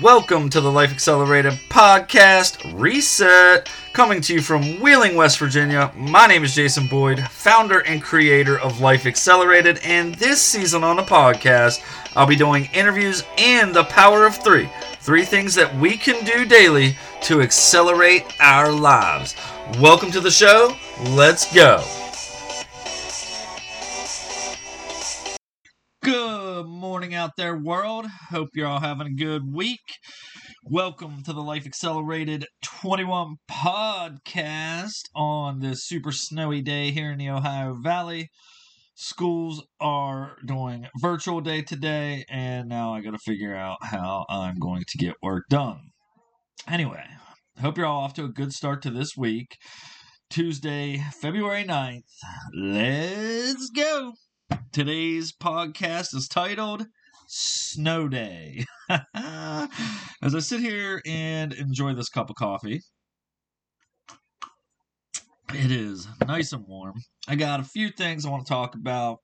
Welcome to the Life Accelerated Podcast Reset, coming to you from Wheeling, West Virginia. My name is Jason Boyd, founder and creator of Life Accelerated, and this season on the podcast, I'll be doing interviews and the power of three. Three things that we can do daily to accelerate our lives. Welcome to the show. Let's go. Out there, world. Hope you're all having a good week. Welcome to the Life Accelerated 21 podcast on this super snowy day here in the Ohio Valley. Schools are doing virtual day today, and now I got to figure out how I'm going to get work done. Anyway, hope you're all off to a good start to this week. Tuesday, February 9th. Let's go. Today's podcast is titled Snow Day. As I sit here and enjoy this cup of coffee, it is nice and warm. I got a few things I want to talk about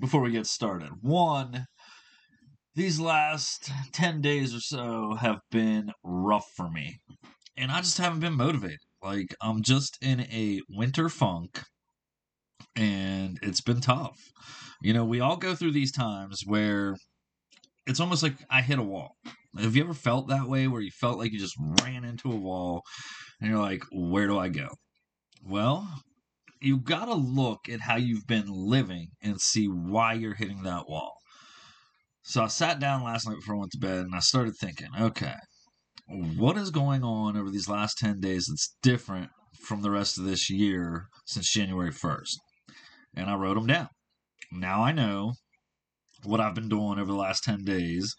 before we get started. One, these last 10 days or so have been rough for me, and I just haven't been motivated. Like, I'm just in a winter funk, and it's been tough. You know, we all go through these times where it's almost like I hit a wall. Have you ever felt that way where you felt like you just ran into a wall and you're like, where do I go? Well, you got to look at how you've been living and see why you're hitting that wall. So I sat down last night before I went to bed and I started thinking, okay, what is going on over these last 10 days that's different from the rest of this year since January 1st? And I wrote them down. Now I know what I've been doing over the last 10 days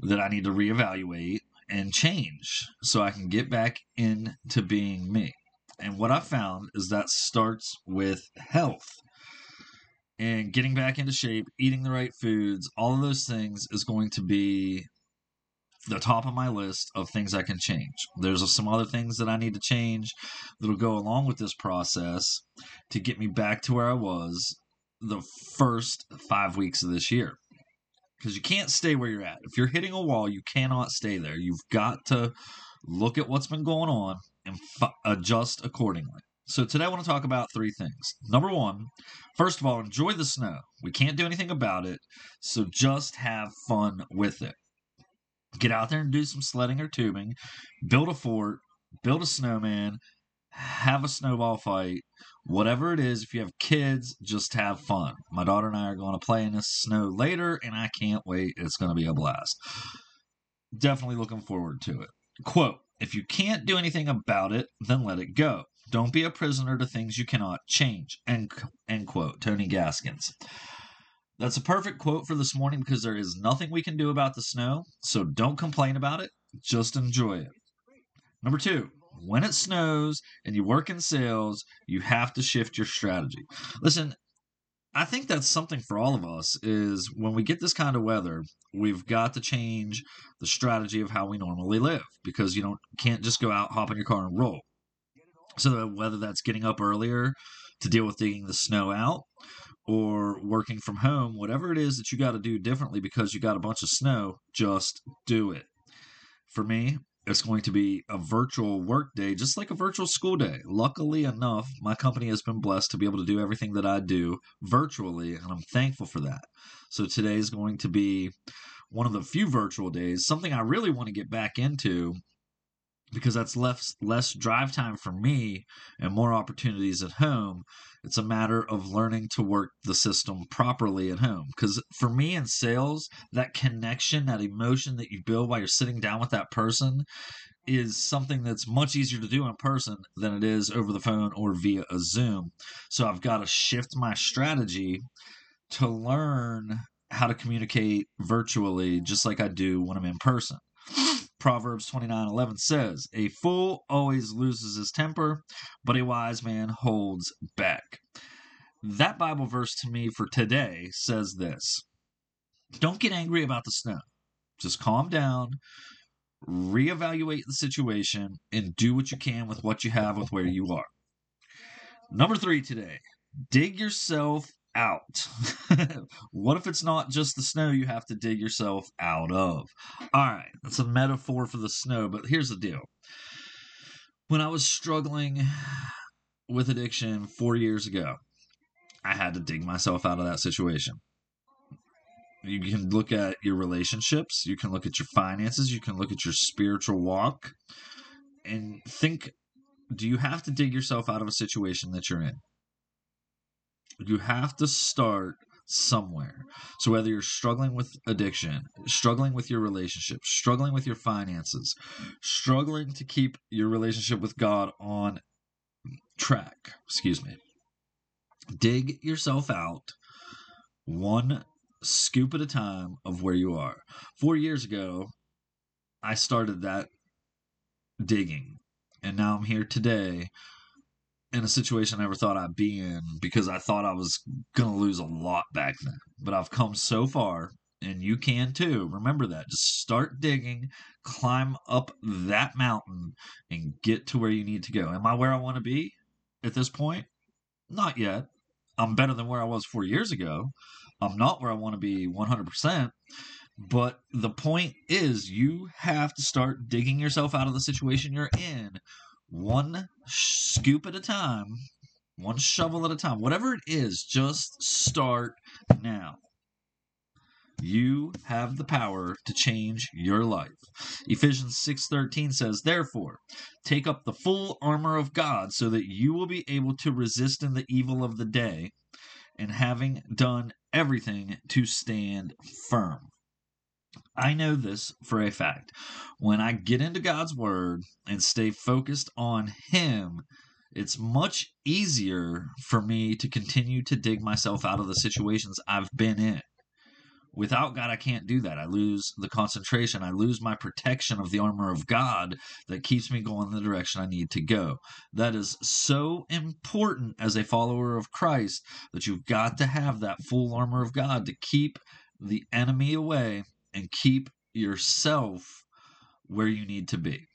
that I need to reevaluate and change so I can get back into being me. And what I found is that starts with health and getting back into shape, eating the right foods, all of those things is going to be the top of my list of things I can change. There's some other things that I need to change that'll go along with this process to get me back to where I was the first five weeks of this year. Because you can't stay where you're at. If you're hitting a wall, you cannot stay there. You've got to look at what's been going on and f- adjust accordingly. So, today I want to talk about three things. Number one, first of all, enjoy the snow. We can't do anything about it, so just have fun with it. Get out there and do some sledding or tubing, build a fort, build a snowman, have a snowball fight, whatever it is. If you have kids, just have fun. My daughter and I are going to play in the snow later, and I can't wait. It's going to be a blast. Definitely looking forward to it. Quote If you can't do anything about it, then let it go. Don't be a prisoner to things you cannot change. End, end quote. Tony Gaskins. That's a perfect quote for this morning because there is nothing we can do about the snow, so don't complain about it. Just enjoy it. Number two, when it snows and you work in sales, you have to shift your strategy. Listen, I think that's something for all of us is when we get this kind of weather, we've got to change the strategy of how we normally live because you don't can't just go out, hop in your car and roll. So whether that's getting up earlier to deal with digging the snow out or working from home, whatever it is that you got to do differently because you got a bunch of snow, just do it. For me, it's going to be a virtual work day, just like a virtual school day. Luckily enough, my company has been blessed to be able to do everything that I do virtually, and I'm thankful for that. So today is going to be one of the few virtual days, something I really want to get back into because that's less less drive time for me and more opportunities at home. It's a matter of learning to work the system properly at home. Because for me in sales that connection that emotion that you build while you're sitting down with that person is something that's much easier to do in person than it is over the phone or via a zoom. So i've got to shift my strategy to learn how to communicate virtually just like i do when i'm in person Proverbs 29:11 says, "A fool always loses his temper, but a wise man holds back." That Bible verse to me for today says this. Don't get angry about the snow. Just calm down, reevaluate the situation, and do what you can with what you have with where you are. Number three today dig yourself out. what if it's not just the snow you have to dig yourself out of? All right, that's a metaphor for the snow, but here's the deal. When I was struggling with addiction four years ago, I had to dig myself out of that situation. You can look at your relationships, you can look at your finances, you can look at your spiritual walk, and think do you have to dig yourself out of a situation that you're in? You have to start somewhere. So whether you're struggling with addiction, struggling with your relationship, struggling with your finances, struggling to keep your relationship with God on track, excuse me. Dig yourself out one scoop at a time of where you are. 4 years ago, I started that digging. And now I'm here today in a situation I never thought I'd be in because I thought I was going to lose a lot back then. But I've come so far, and you can too. Remember that. Just start digging, climb up that mountain, and get to where you need to go. Am I where I want to be at this point? Not yet. I'm better than where I was four years ago. I'm not where I want to be 100%. But the point is, you have to start digging yourself out of the situation you're in one scoop at a time, one shovel at a time, whatever it is, just start now. You have the power to change your life. Ephesians 6:13 says, "Therefore, take up the full armor of God so that you will be able to resist in the evil of the day, and having done everything to stand firm." I know this for a fact. When I get into God's Word and stay focused on Him, it's much easier for me to continue to dig myself out of the situations I've been in. Without God, I can't do that. I lose the concentration. I lose my protection of the armor of God that keeps me going in the direction I need to go. That is so important as a follower of Christ that you've got to have that full armor of God to keep the enemy away and keep yourself where you need to be.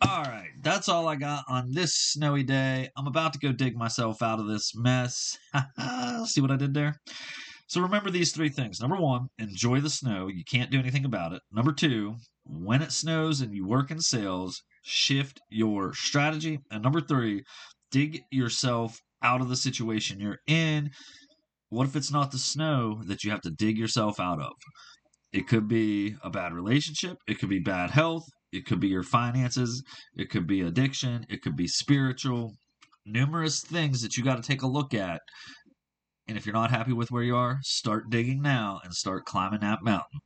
All right, that's all I got on this snowy day. I'm about to go dig myself out of this mess. See what I did there? So remember these three things. Number one, enjoy the snow. You can't do anything about it. Number two, when it snows and you work in sales, shift your strategy. And number three, dig yourself out of the situation you're in. What if it's not the snow that you have to dig yourself out of? It could be a bad relationship, it could be bad health, it could be your finances, it could be addiction, it could be spiritual, numerous things that you got to take a look at. And if you're not happy with where you are, start digging now and start climbing that mountain.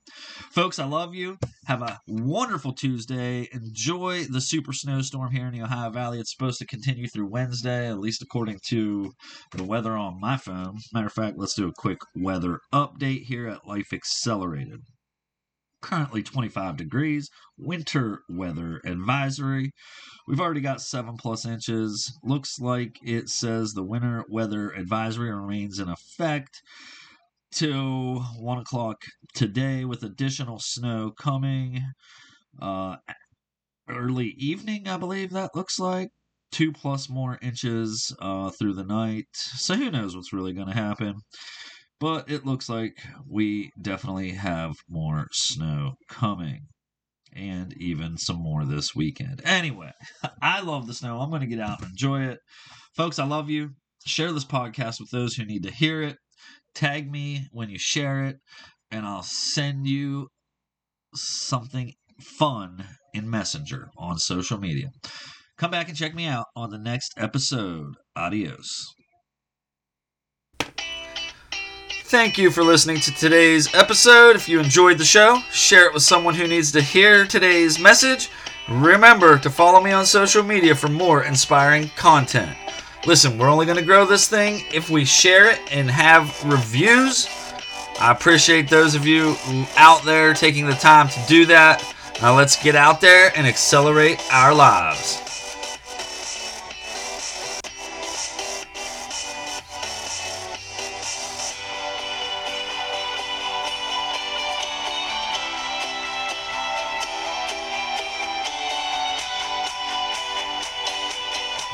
Folks, I love you. Have a wonderful Tuesday. Enjoy the super snowstorm here in the Ohio Valley. It's supposed to continue through Wednesday, at least according to the weather on my phone. Matter of fact, let's do a quick weather update here at Life Accelerated currently 25 degrees, winter weather advisory. We've already got 7 plus inches. Looks like it says the winter weather advisory remains in effect till 1 o'clock today with additional snow coming uh, early evening, I believe that looks like. Two plus more inches uh, through the night. So who knows what's really going to happen. But it looks like we definitely have more snow coming. And even some more this weekend. Anyway, I love the snow. I'm going to get out and enjoy it. Folks, I love you. Share this podcast with those who need to hear it. Tag me when you share it, and I'll send you something fun in Messenger on social media. Come back and check me out on the next episode. Adios. Thank you for listening to today's episode. If you enjoyed the show, share it with someone who needs to hear today's message. Remember to follow me on social media for more inspiring content. Listen, we're only going to grow this thing if we share it and have reviews. I appreciate those of you out there taking the time to do that. Now let's get out there and accelerate our lives.